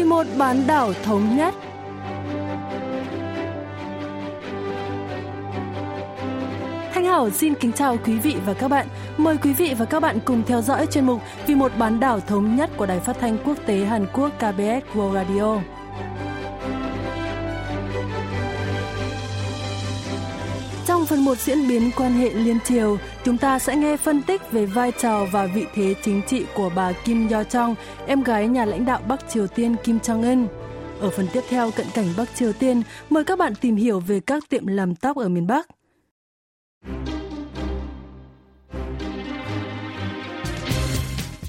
vì một bán đảo thống nhất. Thanh Hảo xin kính chào quý vị và các bạn. Mời quý vị và các bạn cùng theo dõi chuyên mục Vì một bán đảo thống nhất của Đài Phát thanh Quốc tế Hàn Quốc KBS World Radio. Phần 1 diễn biến quan hệ liên triều, chúng ta sẽ nghe phân tích về vai trò và vị thế chính trị của bà Kim Yo Jong, em gái nhà lãnh đạo Bắc Triều Tiên Kim Jong Un. Ở phần tiếp theo cận cảnh Bắc Triều Tiên, mời các bạn tìm hiểu về các tiệm làm tóc ở miền Bắc.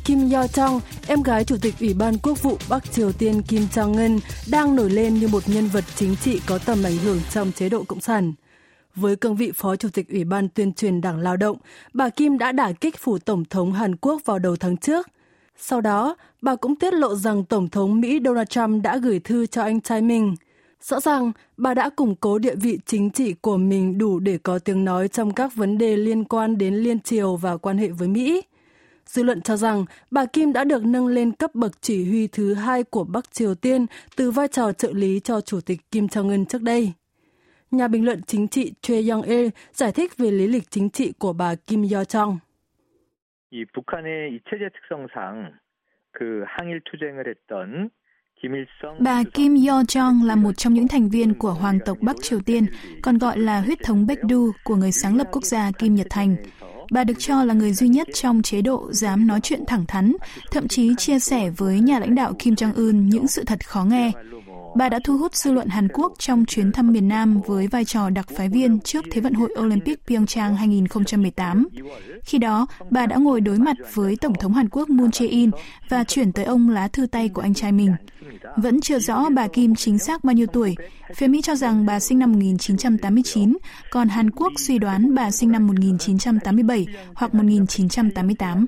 Kim Yo Jong, em gái Chủ tịch Ủy ban Quốc vụ Bắc Triều Tiên Kim Jong Un, đang nổi lên như một nhân vật chính trị có tầm ảnh hưởng trong chế độ Cộng sản. Với cương vị Phó Chủ tịch Ủy ban tuyên truyền Đảng Lao động, bà Kim đã đả kích phủ Tổng thống Hàn Quốc vào đầu tháng trước. Sau đó, bà cũng tiết lộ rằng Tổng thống Mỹ Donald Trump đã gửi thư cho anh trai mình. Rõ ràng, bà đã củng cố địa vị chính trị của mình đủ để có tiếng nói trong các vấn đề liên quan đến liên triều và quan hệ với Mỹ. Dư luận cho rằng bà Kim đã được nâng lên cấp bậc chỉ huy thứ hai của Bắc Triều Tiên từ vai trò trợ lý cho Chủ tịch Kim Jong-un trước đây Nhà bình luận chính trị Choi Young-il giải thích về lý lịch chính trị của bà Kim Yo-jong. 이 북한의 이체제 특성상 그 항일 투쟁을 했던 Bà Kim Yo Jong là một trong những thành viên của Hoàng tộc Bắc Triều Tiên, còn gọi là huyết thống Baekdu của người sáng lập quốc gia Kim Nhật Thành. Bà được cho là người duy nhất trong chế độ dám nói chuyện thẳng thắn, thậm chí chia sẻ với nhà lãnh đạo Kim Jong-un những sự thật khó nghe. Bà đã thu hút dư luận Hàn Quốc trong chuyến thăm miền Nam với vai trò đặc phái viên trước Thế vận hội Olympic Pyeongchang 2018. Khi đó, bà đã ngồi đối mặt với Tổng thống Hàn Quốc Moon Jae-in và chuyển tới ông lá thư tay của anh trai mình. Vẫn chưa rõ bà Kim chính xác bao nhiêu tuổi. Phía Mỹ cho rằng bà sinh năm 1989, còn Hàn Quốc suy đoán bà sinh năm 1987 hoặc 1988.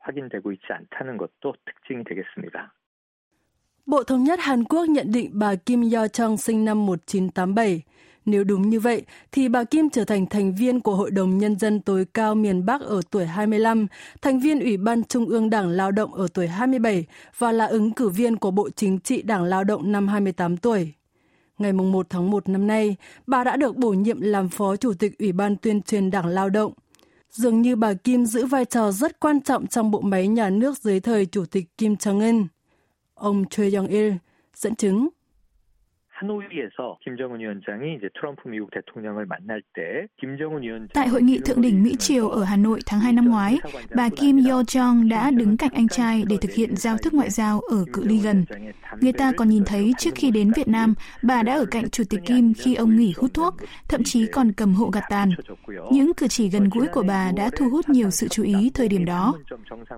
아직도 정확한 나이도 확인되고 있지 않다는 것도 특징이 되겠습니다. Bộ Thống nhất Hàn Quốc nhận định bà Kim Yo Jong sinh năm 1987. Nếu đúng như vậy, thì bà Kim trở thành thành viên của Hội đồng Nhân dân tối cao miền Bắc ở tuổi 25, thành viên Ủy ban Trung ương Đảng Lao động ở tuổi 27 và là ứng cử viên của Bộ Chính trị Đảng Lao động năm 28 tuổi. Ngày 1 tháng 1 năm nay, bà đã được bổ nhiệm làm Phó Chủ tịch Ủy ban Tuyên truyền Đảng Lao động. Dường như bà Kim giữ vai trò rất quan trọng trong bộ máy nhà nước dưới thời Chủ tịch Kim Jong-un. Ông Choi Young-il dẫn chứng. 하노이에서 김정은 위원장이 이제 트럼프 미국 대통령을 만날 때 김정은 위원장 Tại hội nghị thượng đỉnh Mỹ Triều ở Hà Nội tháng 2 năm ngoái, bà Kim Yo Jong đã đứng cạnh anh trai để thực hiện giao thức ngoại giao ở cự ly gần. Người ta còn nhìn thấy trước khi đến Việt Nam, bà đã ở cạnh Chủ tịch Kim khi ông nghỉ hút thuốc, thậm chí còn cầm hộ gạt tàn. Những cử chỉ gần gũi của bà đã thu hút nhiều sự chú ý thời điểm đó.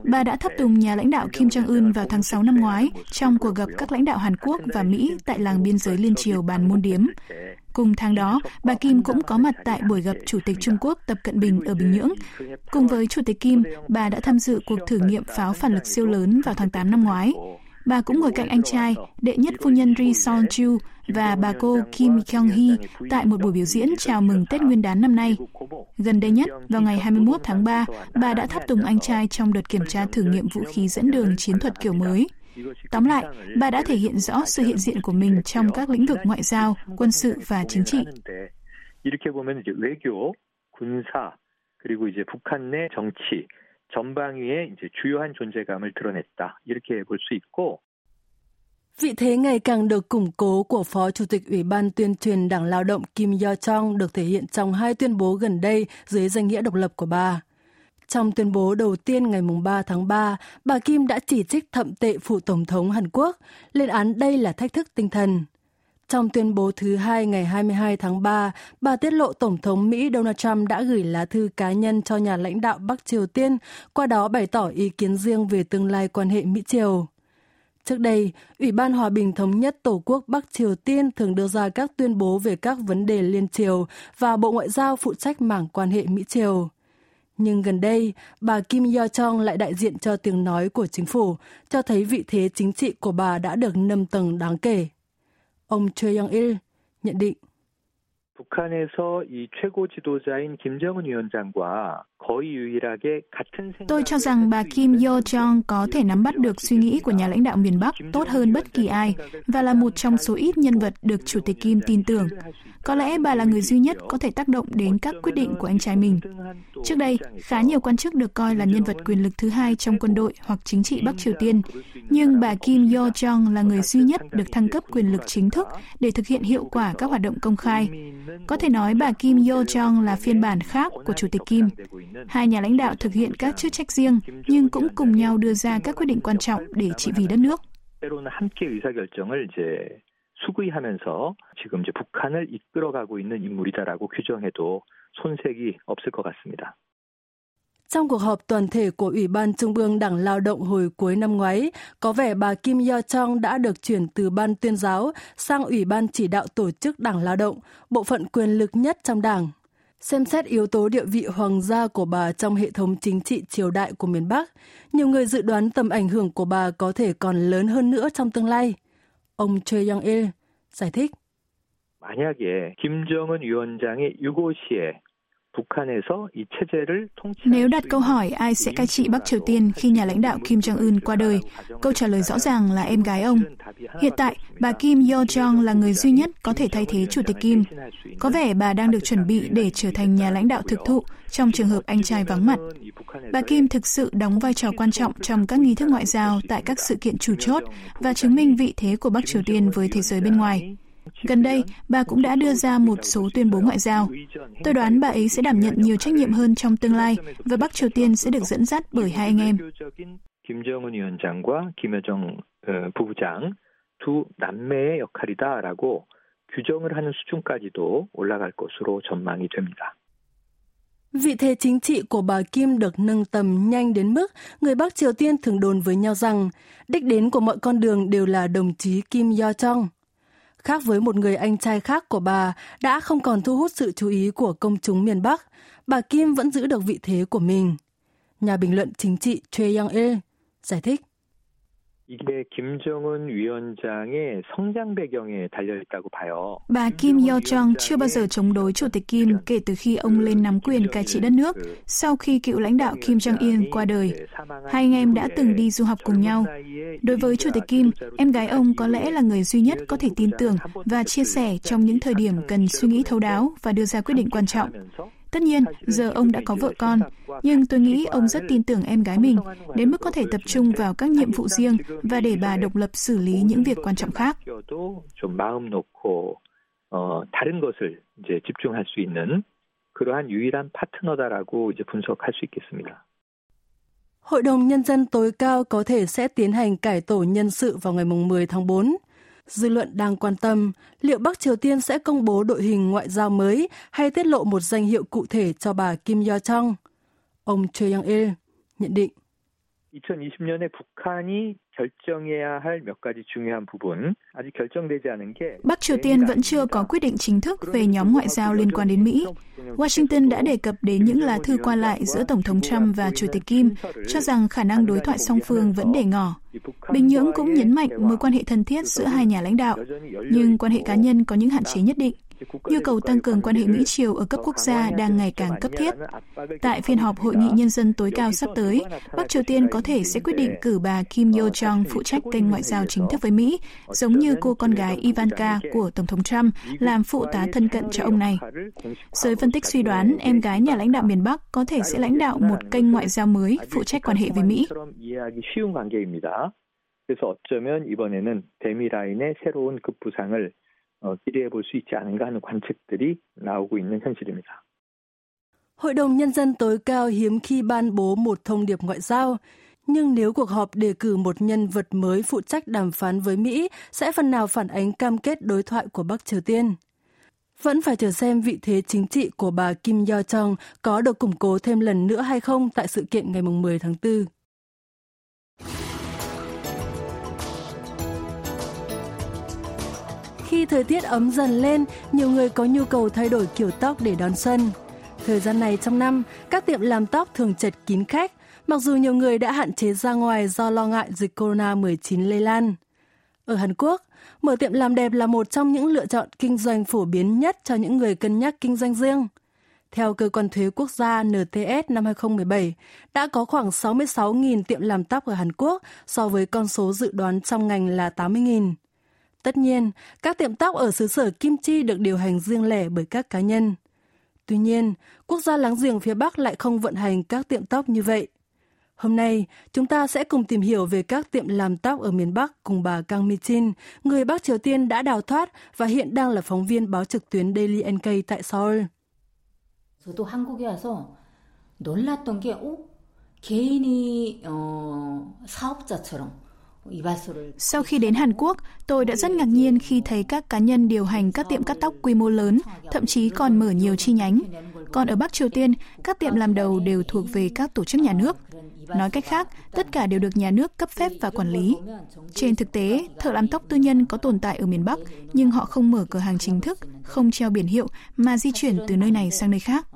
Bà đã thắp tùng nhà lãnh đạo Kim Jong-un vào tháng 6 năm ngoái trong cuộc gặp các lãnh đạo Hàn Quốc và Mỹ tại làng biên giới Liên Triều bàn môn điếm. Cùng tháng đó, bà Kim cũng có mặt tại buổi gặp Chủ tịch Trung Quốc Tập Cận Bình ở Bình Nhưỡng. Cùng với Chủ tịch Kim, bà đã tham dự cuộc thử nghiệm pháo phản lực siêu lớn vào tháng 8 năm ngoái. Bà cũng ngồi cạnh anh trai, đệ nhất phu nhân Ri Son Chu và bà cô Kim Kyung Hee tại một buổi biểu diễn chào mừng Tết Nguyên đán năm nay. Gần đây nhất, vào ngày 21 tháng 3, bà đã thắp tùng anh trai trong đợt kiểm tra thử nghiệm vũ khí dẫn đường chiến thuật kiểu mới. Tóm lại, bà đã thể hiện rõ sự hiện diện của mình trong các lĩnh vực ngoại giao, quân sự và chính trị. 이렇게 보면 이제 외교, 군사 그리고 이제 북한 내 정치 전방위에 이제 주요한 존재감을 드러냈다 이렇게 볼 수 있고 Vị thế ngày càng được củng cố của Phó Chủ tịch Ủy ban tuyên truyền Đảng Lao động Kim Yo Jong được thể hiện trong hai tuyên bố gần đây dưới danh nghĩa độc lập của bà. Trong tuyên bố đầu tiên ngày 3 tháng 3, bà Kim đã chỉ trích thậm tệ phụ Tổng thống Hàn Quốc, lên án đây là thách thức tinh thần. Trong tuyên bố thứ hai ngày 22 tháng 3, bà tiết lộ Tổng thống Mỹ Donald Trump đã gửi lá thư cá nhân cho nhà lãnh đạo Bắc Triều Tiên, qua đó bày tỏ ý kiến riêng về tương lai quan hệ Mỹ-Triều. Trước đây, Ủy ban Hòa bình Thống nhất Tổ quốc Bắc Triều Tiên thường đưa ra các tuyên bố về các vấn đề liên triều và Bộ Ngoại giao phụ trách mảng quan hệ Mỹ-Triều. Nhưng gần đây, bà Kim Yo Chong lại đại diện cho tiếng nói của chính phủ, cho thấy vị thế chính trị của bà đã được nâng tầng đáng kể. Ông Choi Young Il nhận định. 북한에서 이 최고 지도자인 김정은 위원장과 거의 유일하게 같은 Tôi cho rằng bà Kim Yo Jong có thể nắm bắt được suy nghĩ của nhà lãnh đạo miền Bắc tốt hơn bất kỳ ai và là một trong số ít nhân vật được Chủ tịch Kim tin tưởng. Có lẽ bà là người duy nhất có thể tác động đến các quyết định của anh trai mình. Trước đây, khá nhiều quan chức được coi là nhân vật quyền lực thứ hai trong quân đội hoặc chính trị Bắc Triều Tiên, nhưng bà Kim Yo Jong là người duy nhất được thăng cấp quyền lực chính thức để thực hiện hiệu quả các hoạt động công khai. Có thể nói bà Kim Yo Jong là phiên bản khác của Chủ tịch Kim. Hai nhà lãnh đạo thực hiện các chức trách riêng nhưng cũng cùng nhau đưa ra các quyết định quan trọng để trị vì đất nước. 수구이하면서 지금 이제 북한을 이끌어가고 있는 인물이다라고 규정해도 손색이 없을 것 같습니다. Trong cuộc họp toàn thể của Ủy ban Trung ương Đảng Lao động hồi cuối năm ngoái, có vẻ bà Kim Yo Chong đã được chuyển từ ban tuyên giáo sang Ủy ban chỉ đạo tổ chức Đảng Lao động, bộ phận quyền lực nhất trong Đảng. Xem xét yếu tố địa vị hoàng gia của bà trong hệ thống chính trị triều đại của miền Bắc, nhiều người dự đoán tầm ảnh hưởng của bà có thể còn lớn hơn nữa trong tương lai. Ông Choi Young-il giải thích. 만약에 김정은 위원장이 유고시에 nếu đặt câu hỏi ai sẽ cai trị Bắc Triều Tiên khi nhà lãnh đạo Kim Jong-un qua đời, câu trả lời rõ ràng là em gái ông. Hiện tại, bà Kim Yo-jong là người duy nhất có thể thay thế Chủ tịch Kim. Có vẻ bà đang được chuẩn bị để trở thành nhà lãnh đạo thực thụ trong trường hợp anh trai vắng mặt. Bà Kim thực sự đóng vai trò quan trọng trong các nghi thức ngoại giao tại các sự kiện chủ chốt và chứng minh vị thế của Bắc Triều Tiên với thế giới bên ngoài. Gần đây, bà cũng đã đưa ra một số tuyên bố ngoại giao. Tôi đoán bà ấy sẽ đảm nhận nhiều trách nhiệm hơn trong tương lai và Bắc Triều Tiên sẽ được dẫn dắt bởi hai anh em. Kim Jong-un 위원장과 김여정 부부장 두 남매의 역할이다라고 규정을 하는 수준까지도 올라갈 것으로 전망이 됩니다. Vị thế chính trị của bà Kim được nâng tầm nhanh đến mức người Bắc Triều Tiên thường đồn với nhau rằng đích đến của mọi con đường đều là đồng chí Kim Yo Jong khác với một người anh trai khác của bà đã không còn thu hút sự chú ý của công chúng miền Bắc, bà Kim vẫn giữ được vị thế của mình. Nhà bình luận chính trị Choi Young-il giải thích. 이게 김정은 위원장의 성장 배경에 달려 있다고 봐요. Bà Kim Yo Jong chưa bao giờ chống đối Chủ tịch Kim kể từ khi ông lên nắm quyền cai trị đất nước sau khi cựu lãnh đạo Kim Jong Il qua đời. Hai anh em đã từng đi du học cùng nhau. Đối với Chủ tịch Kim, em gái ông có lẽ là người duy nhất có thể tin tưởng và chia sẻ trong những thời điểm cần suy nghĩ thấu đáo và đưa ra quyết định quan trọng. Tất nhiên, giờ ông đã có vợ con, nhưng tôi nghĩ ông rất tin tưởng em gái mình, đến mức có thể tập trung vào các nhiệm vụ riêng và để bà độc lập xử lý những việc quan trọng khác. Hội đồng Nhân dân tối cao có thể sẽ tiến hành cải tổ nhân sự vào ngày 10 tháng 4. Dư luận đang quan tâm, liệu Bắc Triều Tiên sẽ công bố đội hình ngoại giao mới hay tiết lộ một danh hiệu cụ thể cho bà Kim Yo Chong. Ông Choi Young Il nhận định. 2020년에 북한이 결정해야 할 몇 가지 중요한 부분 아직 결정되지 않은 게 Bắc Triều Tiên vẫn chưa có quyết định chính thức về nhóm ngoại giao liên quan đến Mỹ. Washington đã đề cập đến những lá thư qua lại giữa Tổng thống Trump và Chủ tịch Kim, cho rằng khả năng đối thoại song phương vẫn để ngỏ. Bình Nhưỡng cũng nhấn mạnh mối quan hệ thân thiết giữa hai nhà lãnh đạo, nhưng quan hệ cá nhân có những hạn chế nhất định. Nhu cầu tăng cường quan hệ Mỹ Triều ở cấp quốc gia đang ngày càng cấp thiết. Tại phiên họp Hội nghị Nhân dân tối cao sắp tới, Bắc Triều Tiên có thể sẽ quyết định cử bà Kim Yo Jong phụ trách kênh ngoại giao chính thức với Mỹ, giống như cô con gái Ivanka của Tổng thống Trump làm phụ tá thân cận cho ông này. Giới phân tích suy đoán em gái nhà lãnh đạo miền Bắc có thể sẽ lãnh đạo một kênh ngoại giao mới phụ trách quan hệ với Mỹ. 그래서 어쩌면 이번에는 데미라인의 새로운 급부상을 기대해 볼 수 있지 않은가 하는 관측들이 나오고 있는 현실입니다. Hội đồng Nhân dân tối cao hiếm khi ban bố một thông điệp ngoại giao, nhưng nếu cuộc họp đề cử một nhân vật mới phụ trách đàm phán với Mỹ sẽ phần nào phản ánh cam kết đối thoại của Bắc Triều Tiên. Vẫn phải chờ xem vị thế chính trị của bà Kim Yo Jong có được củng cố thêm lần nữa hay không tại sự kiện ngày 10 tháng 4. Khi thời tiết ấm dần lên, nhiều người có nhu cầu thay đổi kiểu tóc để đón xuân. Thời gian này trong năm, các tiệm làm tóc thường chật kín khách, mặc dù nhiều người đã hạn chế ra ngoài do lo ngại dịch corona-19 lây lan. Ở Hàn Quốc, mở tiệm làm đẹp là một trong những lựa chọn kinh doanh phổ biến nhất cho những người cân nhắc kinh doanh riêng. Theo cơ quan thuế quốc gia NTS năm 2017, đã có khoảng 66.000 tiệm làm tóc ở Hàn Quốc so với con số dự đoán trong ngành là 80.000. Tất nhiên, các tiệm tóc ở xứ sở Kim Chi được điều hành riêng lẻ bởi các cá nhân. Tuy nhiên, quốc gia láng giềng phía Bắc lại không vận hành các tiệm tóc như vậy. Hôm nay, chúng ta sẽ cùng tìm hiểu về các tiệm làm tóc ở miền Bắc cùng bà Kang Mi-chin, người Bắc Triều Tiên đã đào thoát và hiện đang là phóng viên báo trực tuyến Daily NK tại Seoul. 저도 한국에 와서 놀랐던 게, 어? 개인이, 어, 사업자처럼 sau khi đến Hàn Quốc, tôi đã rất ngạc nhiên khi thấy các cá nhân điều hành các tiệm cắt tóc quy mô lớn, thậm chí còn mở nhiều chi nhánh. Còn ở Bắc Triều Tiên, các tiệm làm đầu đều thuộc về các tổ chức nhà nước. Nói cách khác, tất cả đều được nhà nước cấp phép và quản lý. Trên thực tế, thợ làm tóc tư nhân có tồn tại ở miền Bắc, nhưng họ không mở cửa hàng chính thức, không treo biển hiệu mà di chuyển từ nơi này sang nơi khác.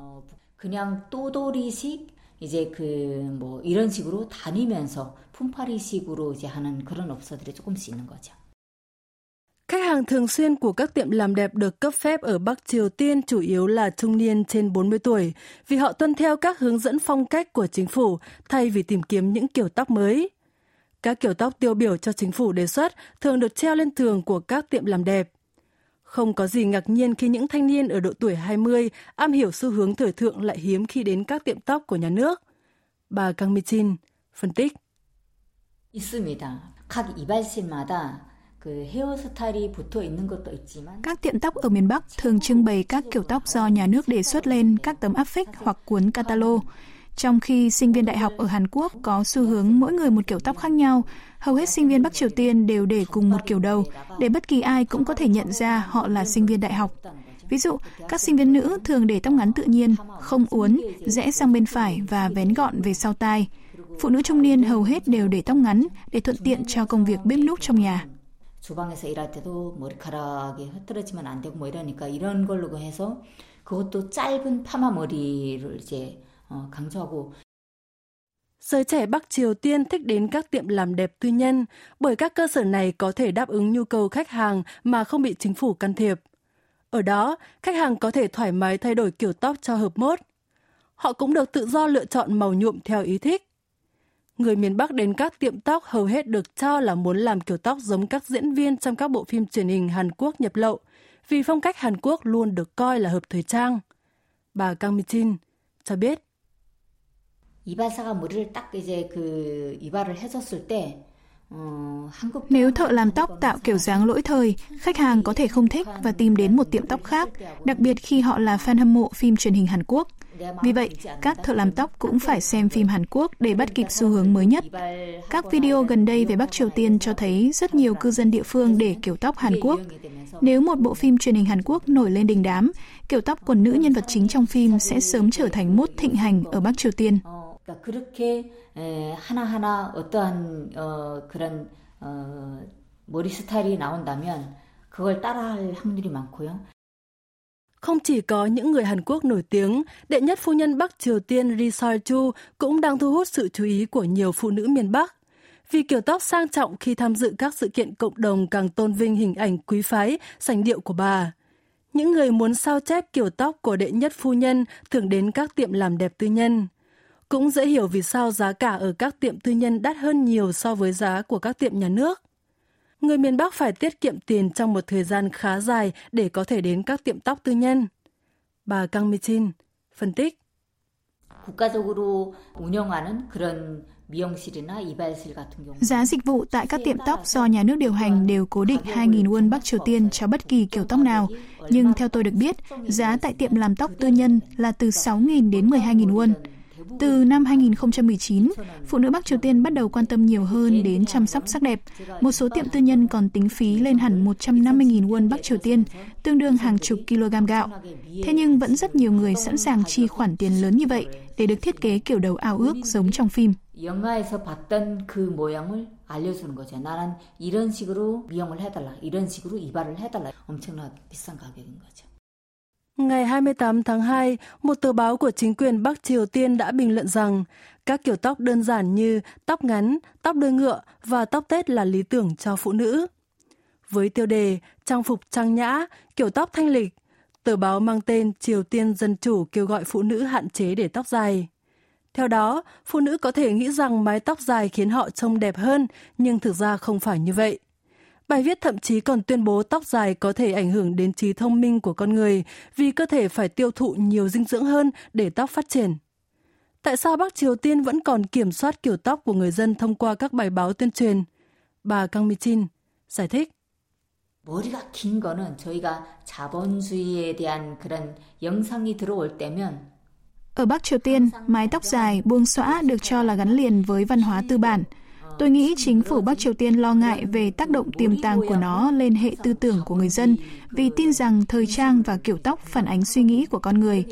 그냥 또돌이식 이제 그뭐 이런 식으로 다니면서 품팔이식으로 이제 하는 그런 업소들이 조금씩 있는 거죠. Khách hàng thường xuyên của các tiệm làm đẹp được cấp phép ở Bắc Triều Tiên chủ yếu là trung niên trên 40 tuổi, vì họ tuân theo các hướng dẫn phong cách của chính phủ thay vì tìm kiếm những kiểu tóc mới. Các kiểu tóc tiêu biểu cho chính phủ đề xuất thường được treo lên tường của các tiệm làm đẹp. Không có gì ngạc nhiên khi những thanh niên ở độ tuổi 20 am hiểu xu hướng thời thượng lại hiếm khi đến các tiệm tóc của nhà nước. Bà Kang Mi-chin phân tích. 있습니다. 각 이발실마다 các tiệm tóc ở miền Bắc thường trưng bày các kiểu tóc do nhà nước đề xuất lên các tấm áp phích hoặc cuốn catalog. Trong khi sinh viên đại học ở Hàn Quốc có xu hướng mỗi người một kiểu tóc khác nhau, hầu hết sinh viên Bắc Triều Tiên đều để cùng một kiểu đầu, để bất kỳ ai cũng có thể nhận ra họ là sinh viên đại học. Ví dụ, các sinh viên nữ thường để tóc ngắn tự nhiên, không uốn, rẽ sang bên phải và vén gọn về sau tai. Phụ nữ trung niên hầu hết đều để tóc ngắn để thuận tiện cho công việc bếp núc trong nhà. 주방에서 일할 때도 머리카락이 흐트러지면 안 되고 뭐 이러니까 이런 걸로 해서 그것도 짧은 파마 머리를 이제 어, 강조하고 Giới trẻ Bắc Triều Tiên thích đến các tiệm làm đẹp tư nhân bởi các cơ sở này có thể đáp ứng nhu cầu khách hàng mà không bị chính phủ can thiệp. Ở đó, khách hàng có thể thoải mái thay đổi kiểu tóc cho hợp mốt. Họ cũng được tự do lựa chọn màu nhuộm theo ý thích. Người miền Bắc đến các tiệm tóc hầu hết được cho là muốn làm kiểu tóc giống các diễn viên trong các bộ phim truyền hình Hàn Quốc nhập lậu, vì phong cách Hàn Quốc luôn được coi là hợp thời trang. Bà Kang Mi-jin cho biết. 이발사가 머리를 딱 이제 그 이발을 해줬을 때 nếu thợ làm tóc tạo kiểu dáng lỗi thời, khách hàng có thể không thích và tìm đến một tiệm tóc khác, đặc biệt khi họ là fan hâm mộ phim truyền hình Hàn Quốc. Vì vậy, các thợ làm tóc cũng phải xem phim Hàn Quốc để bắt kịp xu hướng mới nhất. Các video gần đây về Bắc Triều Tiên cho thấy rất nhiều cư dân địa phương để kiểu tóc Hàn Quốc. Nếu một bộ phim truyền hình Hàn Quốc nổi lên đình đám, kiểu tóc của nữ nhân vật chính trong phim sẽ sớm trở thành mốt thịnh hành ở Bắc Triều Tiên. 하나하나 어떠한 어, 그런 어, 머리 스타일이 나온다면 그걸 따라할 확률이 많고요. Không chỉ có những người Hàn Quốc nổi tiếng, đệ nhất phu nhân Bắc Triều Tiên Ri Sol Chu cũng đang thu hút sự chú ý của nhiều phụ nữ miền Bắc. Vì kiểu tóc sang trọng khi tham dự các sự kiện cộng đồng càng tôn vinh hình ảnh quý phái, sành điệu của bà. Những người muốn sao chép kiểu tóc của đệ nhất phu nhân thường đến các tiệm làm đẹp tư nhân. Cũng dễ hiểu vì sao giá cả ở các tiệm tư nhân đắt hơn nhiều so với giá của các tiệm nhà nước. Người miền Bắc phải tiết kiệm tiền trong một thời gian khá dài để có thể đến các tiệm tóc tư nhân. Bà Kang Mi-chin phân tích. 국가적으로 운영하는 그런 Giá dịch vụ tại các tiệm tóc do nhà nước điều hành đều cố định 2.000 won Bắc Triều Tiên cho bất kỳ kiểu tóc nào. Nhưng theo tôi được biết, giá tại tiệm làm tóc tư nhân là từ 6.000 đến 12.000 won. Từ năm 2019, phụ nữ Bắc Triều Tiên bắt đầu quan tâm nhiều hơn đến chăm sóc sắc đẹp. Một số tiệm tư nhân còn tính phí lên hẳn 150.000 won Bắc Triều Tiên, tương đương hàng chục kg gạo. Thế nhưng vẫn rất nhiều người sẵn sàng chi khoản tiền lớn như vậy để được thiết kế kiểu đầu ao ước giống trong phim. 영화에서 봤던 그 모양을 알려주는 거죠. 나는 이런 식으로 미용을 해달라, 이런 식으로 이발을 해달라. 엄청나 비싼 가격인 거죠. Ngày 28 tháng 2, một tờ báo của chính quyền Bắc Triều Tiên đã bình luận rằng các kiểu tóc đơn giản như tóc ngắn, tóc đuôi ngựa và tóc tết là lý tưởng cho phụ nữ. với tiêu đề Trang phục trang nhã, kiểu tóc thanh lịch. Tờ báo mang tên Triều Tiên Dân Chủ kêu gọi phụ nữ hạn chế để tóc dài. Theo đó, phụ nữ có thể nghĩ rằng mái tóc dài khiến họ trông đẹp hơn, nhưng thực ra không phải như vậy. Bài viết thậm chí còn tuyên bố tóc dài có thể ảnh hưởng đến trí thông minh của con người vì cơ thể phải tiêu thụ nhiều dinh dưỡng hơn để tóc phát triển. Tại sao Bắc Triều Tiên vẫn còn kiểm soát kiểu tóc của người dân thông qua các bài báo tuyên truyền? Bà Kang Mi-chin giải thích. 머리가 긴 거는 저희가 자본주의에 대한 그런 영상이 들어올 때면 ở Bắc Triều Tiên, mái tóc dài, buông xõa được cho là gắn liền với văn hóa tư bản. Tôi nghĩ chính phủ Bắc Triều Tiên lo ngại về tác động tiềm tàng của nó lên hệ tư tưởng của người dân vì tin rằng thời trang và kiểu tóc phản ánh suy nghĩ của con người.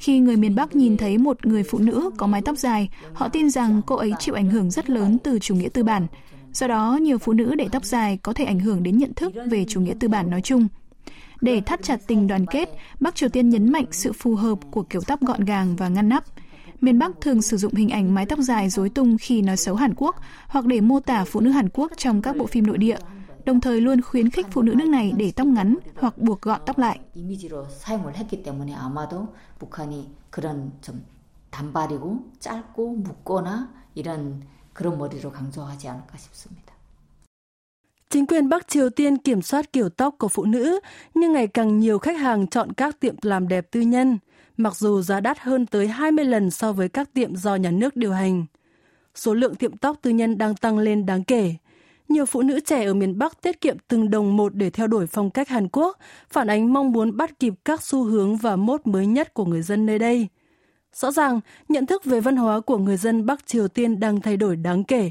Khi người miền Bắc nhìn thấy một người phụ nữ có mái tóc dài, họ tin rằng cô ấy chịu ảnh hưởng rất lớn từ chủ nghĩa tư bản. Do đó, nhiều phụ nữ để tóc dài có thể ảnh hưởng đến nhận thức về chủ nghĩa tư bản nói chung. Để thắt chặt tình đoàn kết, Bắc Triều Tiên nhấn mạnh sự phù hợp của kiểu tóc gọn gàng và ngăn nắp miền Bắc thường sử dụng hình ảnh mái tóc dài rối tung khi nói xấu Hàn Quốc hoặc để mô tả phụ nữ Hàn Quốc trong các bộ phim nội địa, đồng thời luôn khuyến khích phụ nữ nước này để tóc ngắn hoặc buộc gọn tóc lại. Chính quyền Bắc Triều Tiên kiểm soát kiểu tóc của phụ nữ, nhưng ngày càng nhiều khách hàng chọn các tiệm làm đẹp tư nhân – mặc dù giá đắt hơn tới 20 lần so với các tiệm do nhà nước điều hành. Số lượng tiệm tóc tư nhân đang tăng lên đáng kể. Nhiều phụ nữ trẻ ở miền Bắc tiết kiệm từng đồng một để theo đuổi phong cách Hàn Quốc, phản ánh mong muốn bắt kịp các xu hướng và mốt mới nhất của người dân nơi đây. Rõ ràng, nhận thức về văn hóa của người dân Bắc Triều Tiên đang thay đổi đáng kể.